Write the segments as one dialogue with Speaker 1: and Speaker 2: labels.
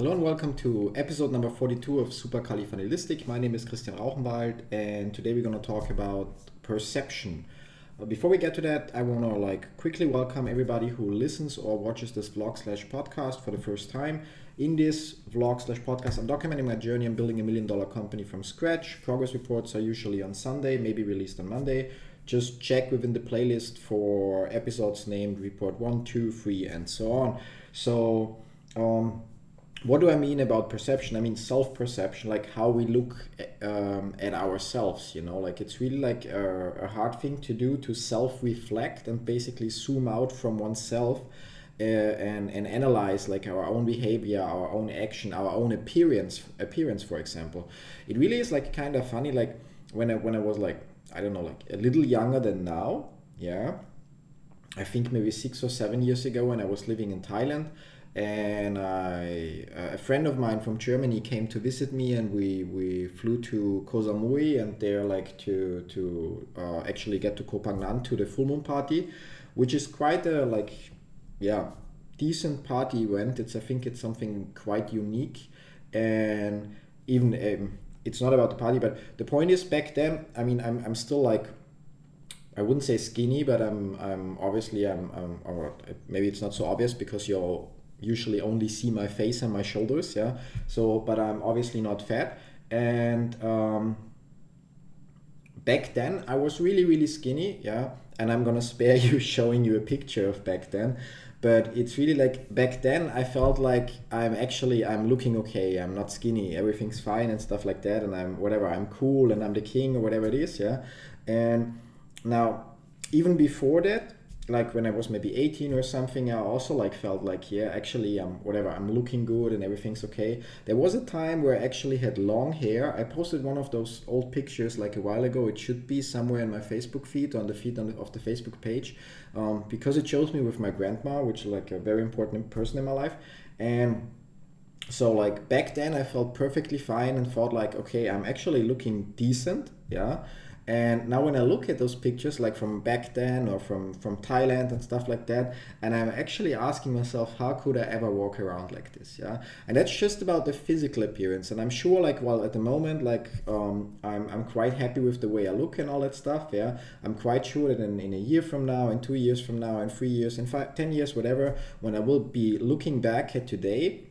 Speaker 1: Hello and welcome to episode number 42 of Supercalifragilistic. My name is Christian Rauchenwald and today we're going to talk about perception. Uh, before we get to that, I want to like quickly welcome everybody who listens or watches this vlog slash podcast for the first time. In this vlog slash podcast, I'm documenting my journey. I'm building a million dollar company from scratch. Progress reports are usually on Sunday, maybe released on Monday. Just check within the playlist for episodes named report one, two, three, and so on. So, um, what do I mean about perception? I mean self perception, like how we look um, at ourselves. You know, like it's really like a, a hard thing to do to self reflect and basically zoom out from oneself. Uh, and, and analyze like our own behavior our own action our own appearance appearance for example it really is like kind of funny like when I, when I was like I don't know like a little younger than now yeah I think maybe six or seven years ago when I was living in Thailand and I, a friend of mine from Germany came to visit me, and we, we flew to Koh Samui, and there like to to uh, actually get to Koh Phangan to the full moon party, which is quite a like, yeah, decent party event. It's I think it's something quite unique, and even um, it's not about the party, but the point is back then. I mean, I'm I'm still like I wouldn't say skinny, but I'm I'm obviously I'm, I'm or maybe it's not so obvious because you're usually only see my face and my shoulders yeah? So but i'm obviously not fat. And um, back then i was really really skinny yeah? And i'm gonna spare you showing you a picture of back then. But it's really like back then i felt like i'm actually i'm looking okay. I'm not skinny. Everything's fine and stuff like that. And i'm whatever i'm cool and i'm the king or whatever it is yeah? And now even before that like when I was maybe 18 or something, I also like felt like yeah, actually I'm whatever, I'm looking good and everything's okay. There was a time where I actually had long hair. I posted one of those old pictures like a while ago. It should be somewhere in my Facebook feed on the feed on the, of the Facebook page um, because it shows me with my grandma, which is like a very important person in my life, and so like back then I felt perfectly fine and thought like okay, I'm actually looking decent, yeah and now when I look at those pictures, like from back then or from, from Thailand and stuff like that, and I'm actually asking myself, how could I ever walk around like this? Yeah. And that's just about the physical appearance. And I'm sure like, well, at the moment, like um, I'm, I'm quite happy with the way I look and all that stuff. Yeah. I'm quite sure that in, in a year from now, in two years from now, in three years, in five, 10 years, whatever, when I will be looking back at today,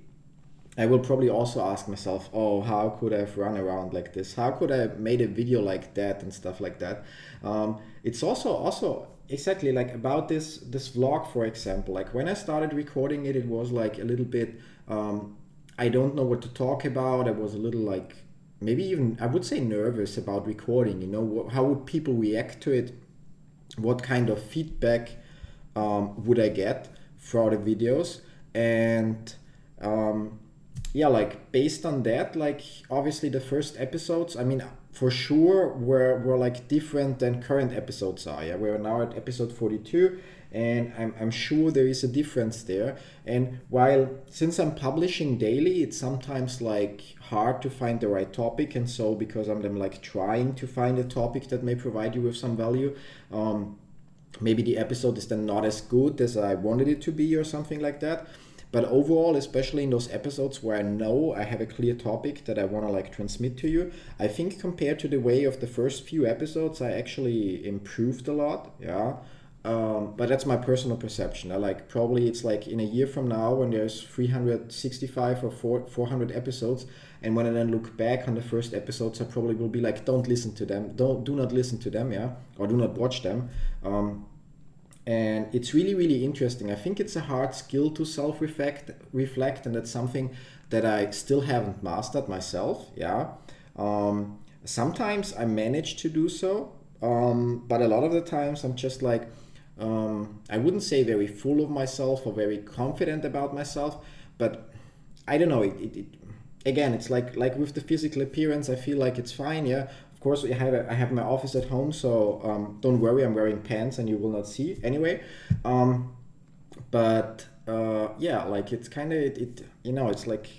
Speaker 1: I will probably also ask myself, oh, how could I have run around like this? How could I made a video like that and stuff like that? Um, it's also also exactly like about this this vlog, for example. Like when I started recording it, it was like a little bit. Um, I don't know what to talk about. I was a little like maybe even I would say nervous about recording. You know, how would people react to it? What kind of feedback um, would I get for the videos? And um, yeah, like based on that, like obviously the first episodes, I mean, for sure were were like different than current episodes are. Yeah, we're now at episode forty two, and I'm I'm sure there is a difference there. And while since I'm publishing daily, it's sometimes like hard to find the right topic, and so because I'm then like trying to find a topic that may provide you with some value. Um, maybe the episode is then not as good as I wanted it to be, or something like that but overall especially in those episodes where i know i have a clear topic that i want to like transmit to you i think compared to the way of the first few episodes i actually improved a lot yeah um, but that's my personal perception. I like probably it's like in a year from now when there's 365 or 4, 400 episodes, and when I then look back on the first episodes, I probably will be like, don't listen to them, don't do not listen to them, yeah, or do not watch them. Um, and it's really really interesting. I think it's a hard skill to self reflect reflect and that's something that i still haven't mastered myself yeah? Um, sometimes i manage to do so um, but a lot of the times i'm just like um, i wouldn't say very full of myself or very confident about myself but i don't know it, it, it again it's like like with the physical appearance i feel like it's fine yeah of course, I have a, I have my office at home, so um, don't worry. I'm wearing pants, and you will not see anyway. Um, but uh, yeah, like it's kind of it, it, You know, it's like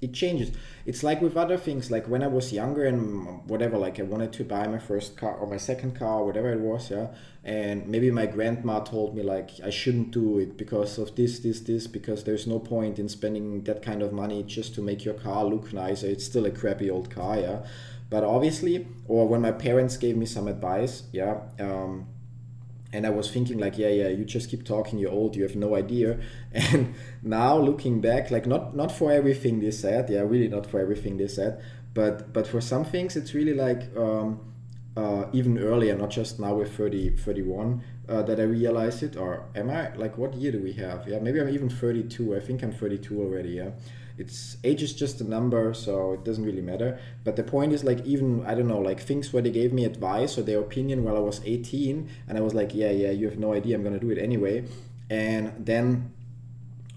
Speaker 1: it changes it's like with other things like when i was younger and whatever like i wanted to buy my first car or my second car or whatever it was yeah and maybe my grandma told me like i shouldn't do it because of this this this because there's no point in spending that kind of money just to make your car look nicer it's still a crappy old car yeah but obviously or when my parents gave me some advice yeah um, and I was thinking like, yeah, yeah, you just keep talking, you're old, you have no idea. And now looking back, like not not for everything they said, yeah, really not for everything they said, but but for some things it's really like um, uh, even earlier, not just now with 30, 31, uh, that I realized it. Or am I like what year do we have? Yeah, maybe I'm even 32. I think I'm 32 already. Yeah it's age is just a number so it doesn't really matter. But the point is like even i don't know like things where they gave me advice or their opinion while i was 18 and i was like yeah yeah you have no idea i'm gonna do it anyway. And then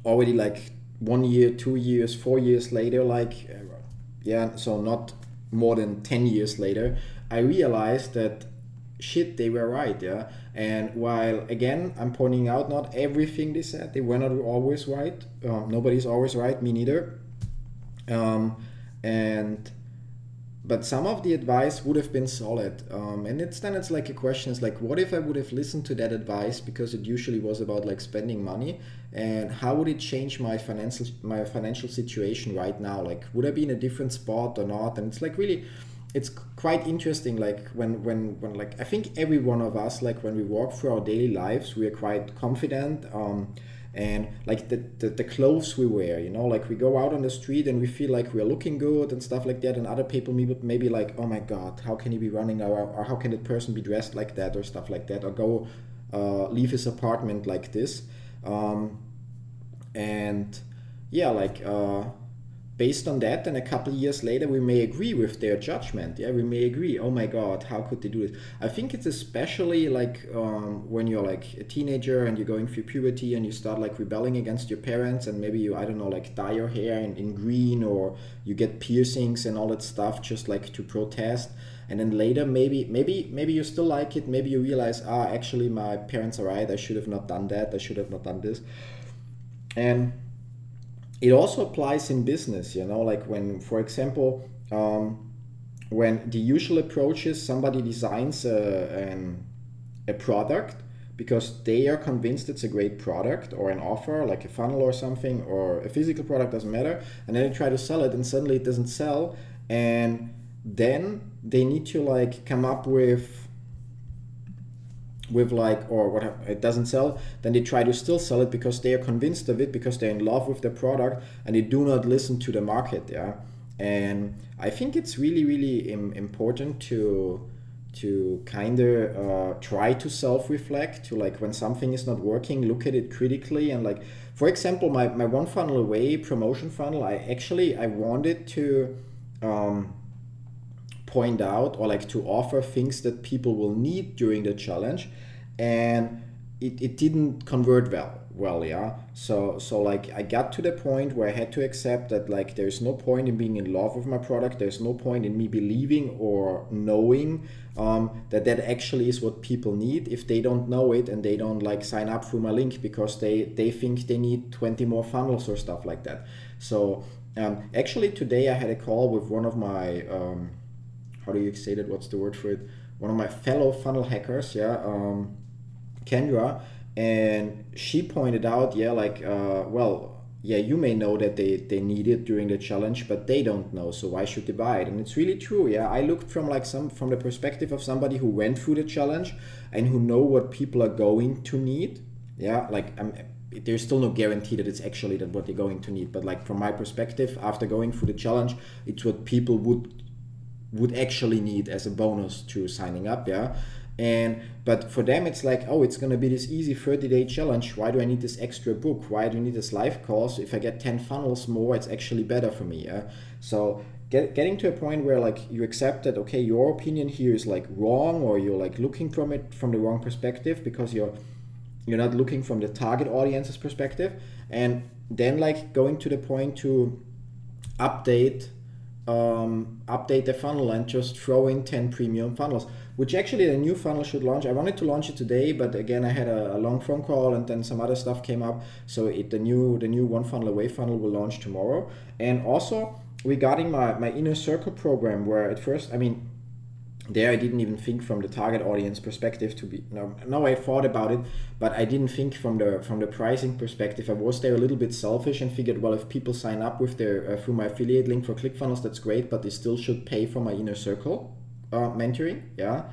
Speaker 1: already like one year two years four years later like yeah so not more than 10 years later i realized that shit they were right yeah? And while again i'm pointing out not everything they said they were not always right. Um, nobody's always right me neither. Um, and but some of the advice would have been solid. Um, and it's then it's like a question is like what if i would have listened to that advice because it usually was about like spending money? And how would it change my financial my financial situation right now? Like would i be in a different spot or not? And it's like really it's quite interesting like when when when like i think every one of us like when we walk through our daily lives we are quite confident um, and like the, the, the clothes we wear you know? Like we go out on the street and we feel like we're looking good and stuff like that and other people maybe, maybe like oh my god how can he be running or, or how can that person be dressed like that or stuff like that or go uh, leave his apartment like this? Um, and yeah like uh, based on that and a couple years later we may agree with their judgment. Yeah we may agree oh my god how could they do this? I think it's especially like um, when you're like a teenager and you're going through puberty and you start like rebelling against your parents and maybe you i don't know like dye your hair in, in green or you get piercings and all that stuff just like to protest. And then later maybe maybe maybe you still like it. Maybe you realize ah actually my parents are right. I should have not done that. I should have not done this. And it also applies in business you know like when for example um, when the usual approach is somebody designs a, an, a product because they are convinced it's a great product or an offer like a funnel or something or a physical product doesn't matter and then they try to sell it and suddenly it doesn't sell and then they need to like come up with with like or what it doesn't sell then they try to still sell it because they are convinced of it because they're in love with the product and they do not listen to the market yeah? And i think it's really really Im- important to to kind of uh, try to self-reflect to like when something is not working look at it critically and like for example my, my one funnel away promotion funnel i actually i wanted to um, point out or like to offer things that people will need during the challenge and it, it didn't convert well well yeah? So so like i got to the point where i had to accept that like there's no point in being in love with my product. There's no point in me believing or knowing um, that that actually is what people need if they don't know it and they don't like sign up through my link because they they think they need 20 more funnels or stuff like that. So um, actually today i had a call with one of my um, how do you say that? What's the word for it? One of my fellow funnel hackers, yeah, um, Kendra, and she pointed out, yeah, like, uh, well, yeah, you may know that they, they need it during the challenge, but they don't know, so why should they buy it? And it's really true, yeah. I looked from like some from the perspective of somebody who went through the challenge and who know what people are going to need. Yeah, like I'm there's still no guarantee that it's actually that what they're going to need but like from my perspective after going through the challenge it's what people would would actually need as a bonus to signing up yeah? And but for them it's like oh it's to be this easy 30 day challenge. Why do i need this extra book? Why do i need this live course? If i get 10 funnels more it's actually better for me yeah? So get, getting to a point where like you accept that okay your opinion here is like wrong or you're like looking from it from the wrong perspective because you're you're not looking from the target audience's perspective and then like going to the point to update um, update the funnel and just throw in 10 premium funnels which actually the new funnel should launch. I wanted to launch it today but again i had a, a long phone call and then some other stuff came up. So it the new the new one funnel away funnel will launch tomorrow. And also regarding my, my inner circle program where at first i mean there I didn't even think from the target audience perspective to be no no I thought about it but I didn't think from the from the pricing perspective. I was there a little bit selfish and figured well if people sign up with their uh, through my affiliate link for ClickFunnels that's great but they still should pay for my inner circle uh, mentoring yeah.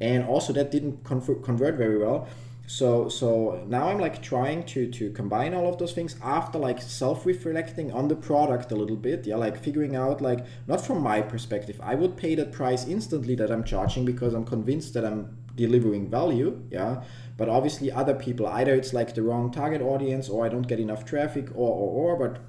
Speaker 1: And also that didn't convert, convert very well so so now i'm like trying to to combine all of those things after like self-reflecting on the product a little bit yeah like figuring out like not from my perspective i would pay that price instantly that i'm charging because i'm convinced that i'm delivering value yeah. But obviously other people either it's like the wrong target audience or i don't get enough traffic or or or but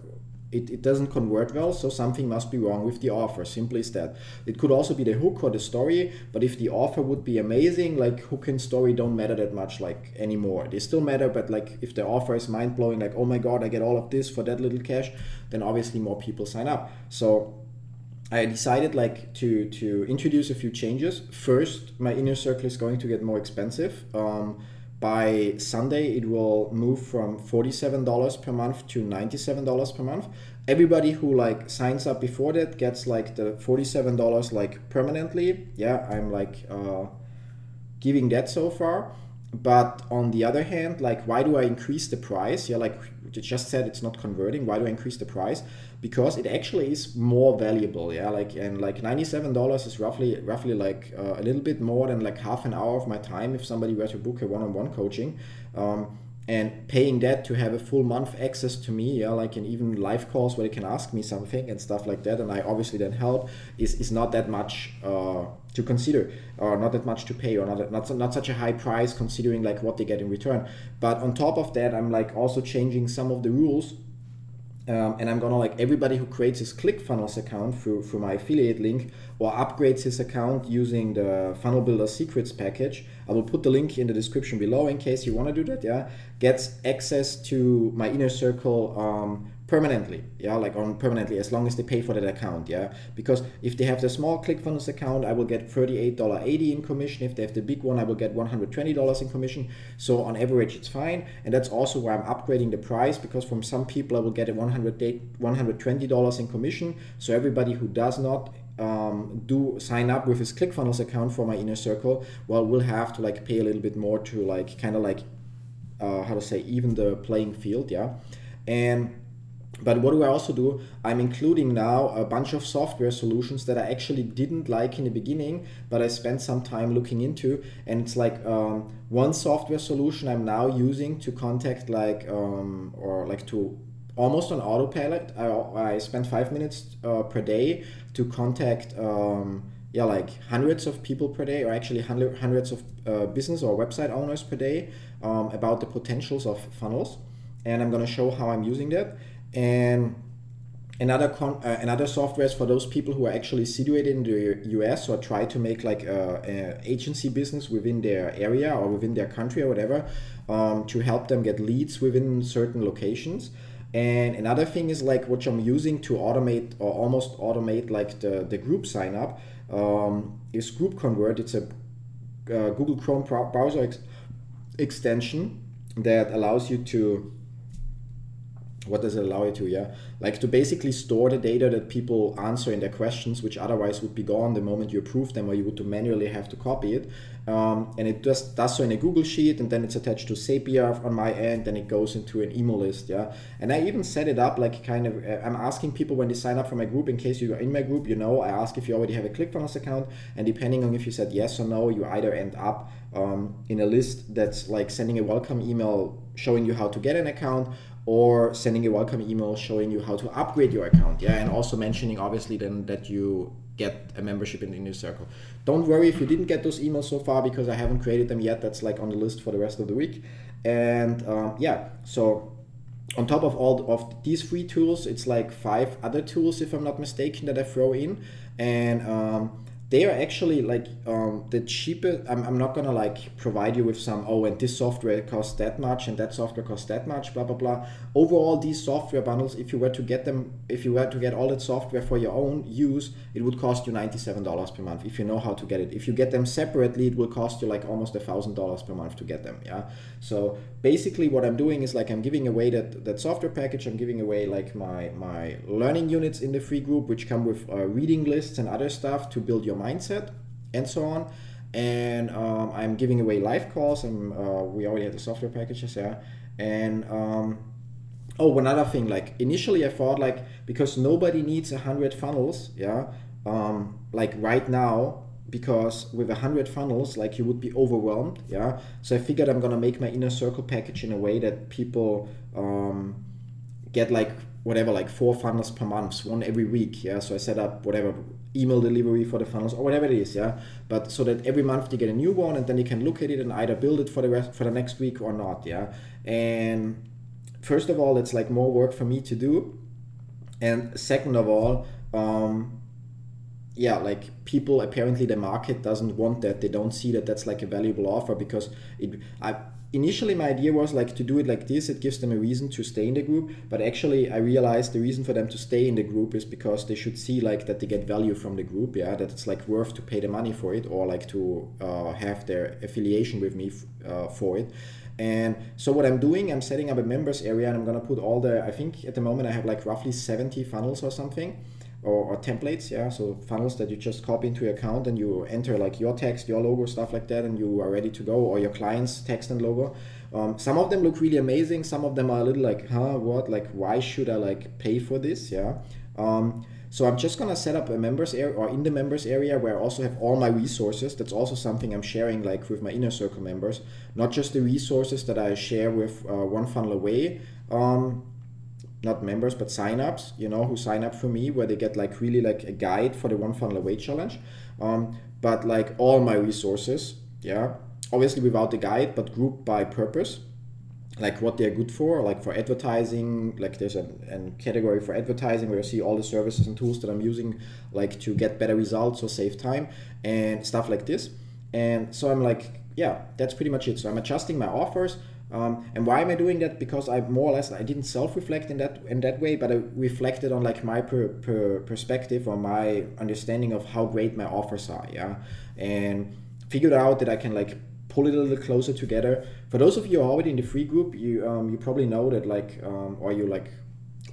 Speaker 1: it, it doesn't convert well, so something must be wrong with the offer. Simply as that. It could also be the hook or the story, but if the offer would be amazing, like hook and story don't matter that much like anymore. They still matter, but like if the offer is mind blowing, like oh my god, I get all of this for that little cash, then obviously more people sign up. So I decided like to to introduce a few changes. First, my inner circle is going to get more expensive. Um, by Sunday, it will move from $47 per month to $97 per month. Everybody who like signs up before that gets like the $47 like permanently. Yeah, I'm like uh, giving that so far. But on the other hand, like why do I increase the price? Yeah, like you just said, it's not converting. Why do I increase the price? because it actually is more valuable yeah like and like $97 is roughly roughly like uh, a little bit more than like half an hour of my time if somebody were to book a one-on-one coaching um, and paying that to have a full month access to me yeah like and even live calls where they can ask me something and stuff like that and i obviously then help is, is not that much uh, to consider or not that much to pay or not, not not such a high price considering like what they get in return but on top of that i'm like also changing some of the rules um, and I'm gonna like everybody who creates his ClickFunnels account through, through my affiliate link or upgrades his account using the Funnel Builder Secrets package. I will put the link in the description below in case you want to do that. Yeah, gets access to my inner circle um, permanently yeah? Like on permanently as long as they pay for that account yeah? Because if they have the small clickfunnels account i will get $38.80 in commission. If they have the big one i will get $120 in commission. So on average it's fine. And that's also why i'm upgrading the price because from some people i will get a $120 in commission. So everybody who does not um, do sign up with his ClickFunnels account for my inner circle, well, we'll have to like pay a little bit more to like kind of like uh, how to say even the playing field, yeah. And but what do I also do? I'm including now a bunch of software solutions that I actually didn't like in the beginning, but I spent some time looking into. And it's like um, one software solution I'm now using to contact like um, or like to almost on autopilot. I, I spend five minutes uh, per day to contact um, yeah like hundreds of people per day, or actually hundreds of uh, business or website owners per day um, about the potentials of funnels. And I'm gonna show how I'm using that and another con- uh, another software is for those people who are actually situated in the US or try to make like a, a agency business within their area or within their country or whatever um, to help them get leads within certain locations. And another thing is like what I'm using to automate or almost automate like the, the group sign up um, is Group Convert. It's a uh, Google Chrome browser ex- extension that allows you to what does it allow you to yeah? Like to basically store the data that people answer in their questions which otherwise would be gone the moment you approve them or you would to manually have to copy it. Um, and it just does so in a google sheet and then it's attached to zapier on my end and it goes into an email list yeah? And i even set it up like kind of uh, i'm asking people when they sign up for my group in case you are in my group you know i ask if you already have a clickfunnels account and depending on if you said yes or no you either end up um, in a list that's like sending a welcome email showing you how to get an account or sending a welcome email showing you how to upgrade your account yeah and also mentioning obviously then that you get a membership in the inner circle. Don't worry if you didn't get those emails so far because i haven't created them yet. That's like on the list for the rest of the week. And um, yeah so on top of all of these free tools it's like five other tools if i'm not mistaken that i throw in. And um, they are actually like um, the cheapest. I'm, I'm not gonna like provide you with some oh and this software costs that much and that software costs that much blah blah blah. Overall, these software bundles, if you were to get them, if you were to get all that software for your own use, it would cost you ninety seven dollars per month if you know how to get it. If you get them separately, it will cost you like almost a thousand dollars per month to get them. Yeah. So basically, what I'm doing is like I'm giving away that that software package. I'm giving away like my my learning units in the free group, which come with uh, reading lists and other stuff to build your mindset and so on. And um, I'm giving away live calls, and uh, we already have the software packages, yeah. And um, oh, another thing, like initially I thought like because nobody needs a hundred funnels, yeah. Um, like right now, because with a hundred funnels, like you would be overwhelmed, yeah. So I figured I'm gonna make my inner circle package in a way that people um, get like whatever like four funnels per month one every week yeah so i set up whatever email delivery for the funnels or whatever it is yeah? But so that every month you get a new one and then you can look at it and either build it for the rest for the next week or not yeah? And first of all it's like more work for me to do. And second of all um, yeah like people apparently the market doesn't want that. They don't see that that's like a valuable offer because it i initially my idea was like to do it like this. It gives them a reason to stay in the group but actually i realized the reason for them to stay in the group is because they should see like that they get value from the group yeah that it's like worth to pay the money for it or like to uh, have their affiliation with me uh, for it. And so what i'm doing i'm setting up a members area and i'm going to put all the i think at the moment i have like roughly 70 funnels or something or, or, templates yeah? So funnels that you just copy into your account and you enter like your text your logo stuff like that and you are ready to go or your client's text and logo. Um, some of them look really amazing. Some of them are a little like huh what? Like why should i like pay for this? Yeah? Um, so i'm just gonna set up a members area or in the members area where i also have all my resources. That's also something i'm sharing like with my inner circle members. Not just the resources that i share with uh, one funnel away. Um, not members but signups you know who sign up for me where they get like really like a guide for the one funnel away challenge. Um, but like all my resources yeah obviously without the guide but grouped by purpose like what they're good for like for advertising like there's a, a category for advertising where you see all the services and tools that i'm using like to get better results or save time and stuff like this. And so i'm like yeah that's pretty much it. So i'm adjusting my offers um, and why am I doing that? Because I more or less I didn't self-reflect in that in that way, but I reflected on like my per, per perspective or my understanding of how great my offers are, yeah, and figured out that I can like pull it a little closer together. For those of you already in the free group, you um, you probably know that like um, or you like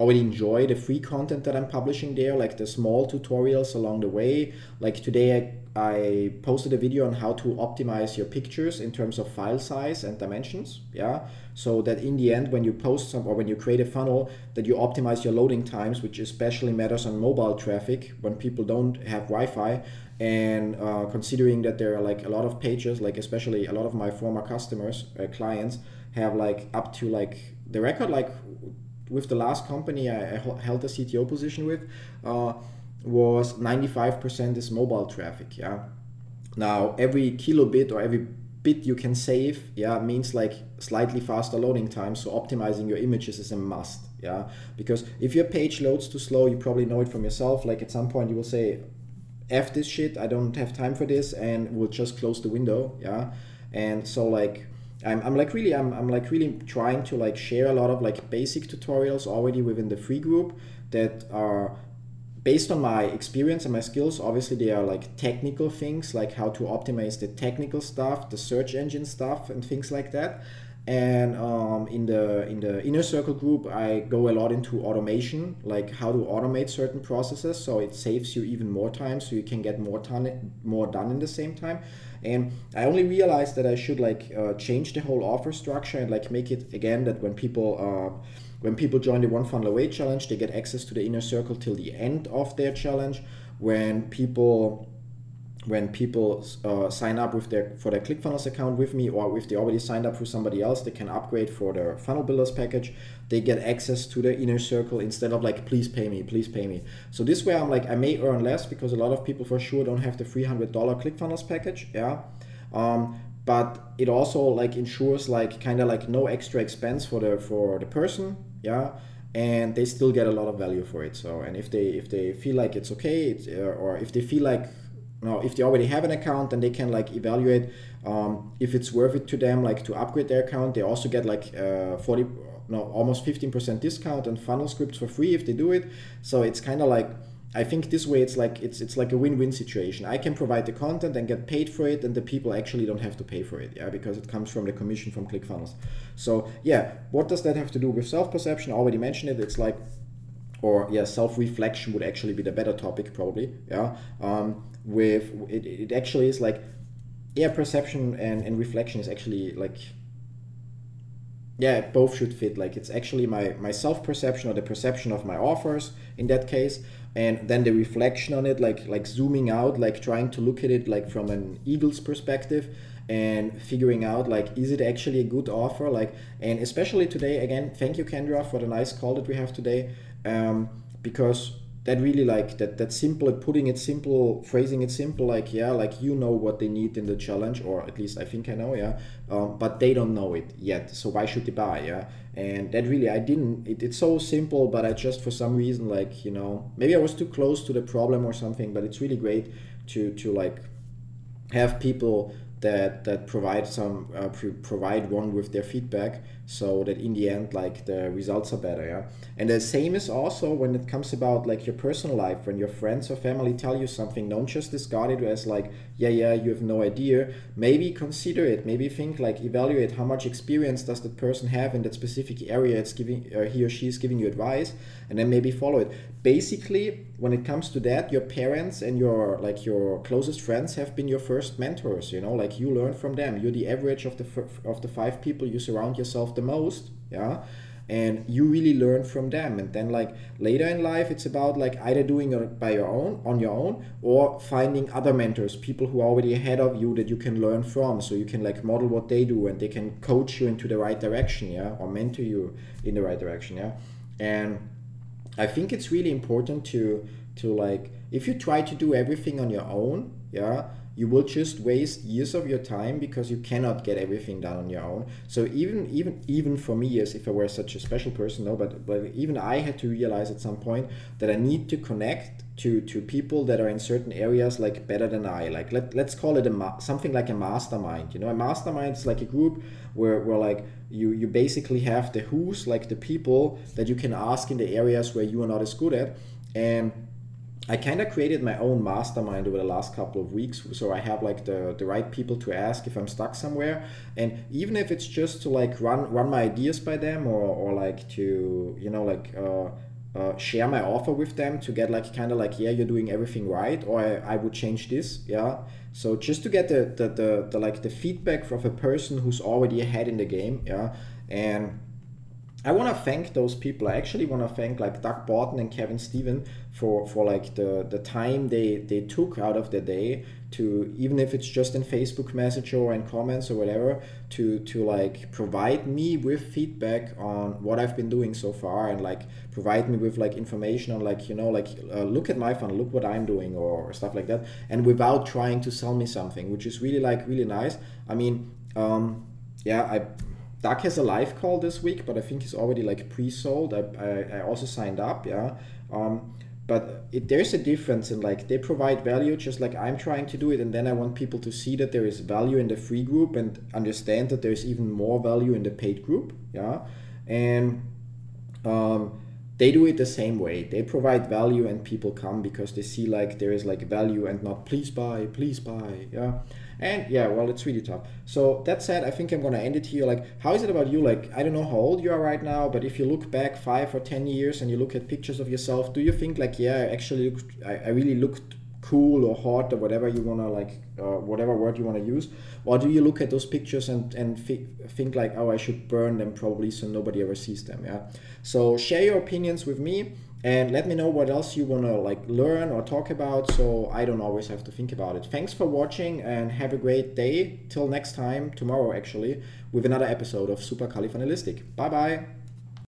Speaker 1: already enjoy the free content that I'm publishing there, like the small tutorials along the way. Like today I I posted a video on how to optimize your pictures in terms of file size and dimensions. Yeah. So that in the end, when you post some or when you create a funnel, that you optimize your loading times, which especially matters on mobile traffic when people don't have Wi-Fi. And uh, considering that there are like a lot of pages, like especially a lot of my former customers, uh, clients have like up to like the record, like with the last company I, held a CTO position with. Uh, was 95% is mobile traffic yeah now every kilobit or every bit you can save yeah means like slightly faster loading time so optimizing your images is a must yeah because if your page loads too slow you probably know it from yourself like at some point you will say f this shit i don't have time for this and we'll just close the window yeah and so like I'm, I'm like really I'm, I'm like really trying to like share a lot of like basic tutorials already within the free group that are based on my experience and my skills, obviously they are like technical things, like how to optimize the technical stuff, the search engine stuff, and things like that. And um, in the in the inner circle group, I go a lot into automation, like how to automate certain processes, so it saves you even more time, so you can get more done more done in the same time. And I only realized that I should like uh, change the whole offer structure and like make it again that when people uh, when people join the One Funnel Away challenge, they get access to the inner circle till the end of their challenge. When people when people uh, sign up with their for their ClickFunnels account with me, or if they already signed up with somebody else, they can upgrade for their Funnel Builders package. They get access to the inner circle instead of like, please pay me, please pay me. So this way, I'm like, I may earn less because a lot of people for sure don't have the three hundred dollar ClickFunnels package. Yeah. Um, but it also like ensures like kind of like no extra expense for the for the person yeah and they still get a lot of value for it so and if they if they feel like it's okay it's, uh, or if they feel like now if they already have an account then they can like evaluate um, if it's worth it to them like to upgrade their account they also get like uh, 40 no almost 15% discount and funnel scripts for free if they do it so it's kind of like I think this way it's like it's it's like a win-win situation. I can provide the content and get paid for it, and the people actually don't have to pay for it, yeah, because it comes from the commission from ClickFunnels. So yeah, what does that have to do with self-perception? I already mentioned it. It's like, or yeah, self-reflection would actually be the better topic probably, yeah. Um, with it, it actually is like, yeah, perception and, and reflection is actually like yeah both should fit. Like it's actually my my self perception or the perception of my offers in that case and then the reflection on it like like zooming out like trying to look at it like from an eagle's perspective and figuring out like is it actually a good offer? Like and especially today again thank you kendra for the nice call that we have today um, because that really like that that simple putting it simple phrasing it simple like yeah like you know what they need in the challenge or at least i think i know yeah um, but they don't know it yet so why should they buy yeah? And that really i didn't it, it's so simple but i just for some reason like you know maybe i was too close to the problem or something but it's really great to to like have people that that provide some uh, provide one with their feedback so that in the end like the results are better yeah? And the same is also when it comes about like your personal life when your friends or family tell you something don't just discard it as like yeah yeah you have no idea. Maybe consider it maybe think like evaluate how much experience does that person have in that specific area it's giving or he or she is giving you advice and then maybe follow it. Basically when it comes to that your parents and your like your closest friends have been your first mentors you know? Like you learn from them. You're the average of the of the five people you surround yourself the most yeah? And you really learn from them. And then like later in life it's about like either doing it by your own on your own or finding other mentors people who are already ahead of you that you can learn from. So you can like model what they do and they can coach you into the right direction yeah? Or mentor you in the right direction yeah? And i think it's really important to to like if you try to do everything on your own yeah you will just waste years of your time because you cannot get everything done on your own. So even even even for me as if i were such a special person no but but even i had to realize at some point that i need to connect to to people that are in certain areas like better than i like let, let's call it a ma- something like a mastermind you know? A mastermind is like a group where, where like you you basically have the who's like the people that you can ask in the areas where you are not as good at. And I kind of created my own mastermind over the last couple of weeks. So I have like the, the right people to ask if I'm stuck somewhere. And even if it's just to like run run my ideas by them or, or like to, you know, like uh, uh, share my offer with them to get like kind of like, yeah, you're doing everything right. Or I, I would change this. Yeah. So just to get the, the, the, the like the feedback of a person who's already ahead in the game. Yeah. And I want to thank those people. I actually want to thank like Doug Barton and Kevin Steven for for like the the time they they took out of their day to even if it's just in Facebook Messenger or in comments or whatever to to like provide me with feedback on what I've been doing so far and like provide me with like information on like you know like uh, look at my fun, look what I'm doing or stuff like that, and without trying to sell me something, which is really like really nice. I mean, um, yeah, I Doug has a live call this week, but I think he's already like pre-sold. I, I, I also signed up, yeah. Um, but it, there's a difference in like they provide value just like I'm trying to do it, and then I want people to see that there is value in the free group and understand that there's even more value in the paid group, yeah. And um, they do it the same way. They provide value, and people come because they see like there is like value and not please buy, please buy, yeah. And yeah, well, it's really tough. So that said, I think I'm gonna end it here. Like, how is it about you? Like, I don't know how old you are right now, but if you look back five or ten years and you look at pictures of yourself, do you think like, yeah, I actually, looked, I, I really looked cool or hot or whatever you wanna like, uh, whatever word you wanna use, or do you look at those pictures and and think like, oh, I should burn them probably so nobody ever sees them? Yeah. So share your opinions with me and let me know what else you want to like learn or talk about so i don't always have to think about it thanks for watching and have a great day till next time tomorrow actually with another episode of supercalifragilistic bye bye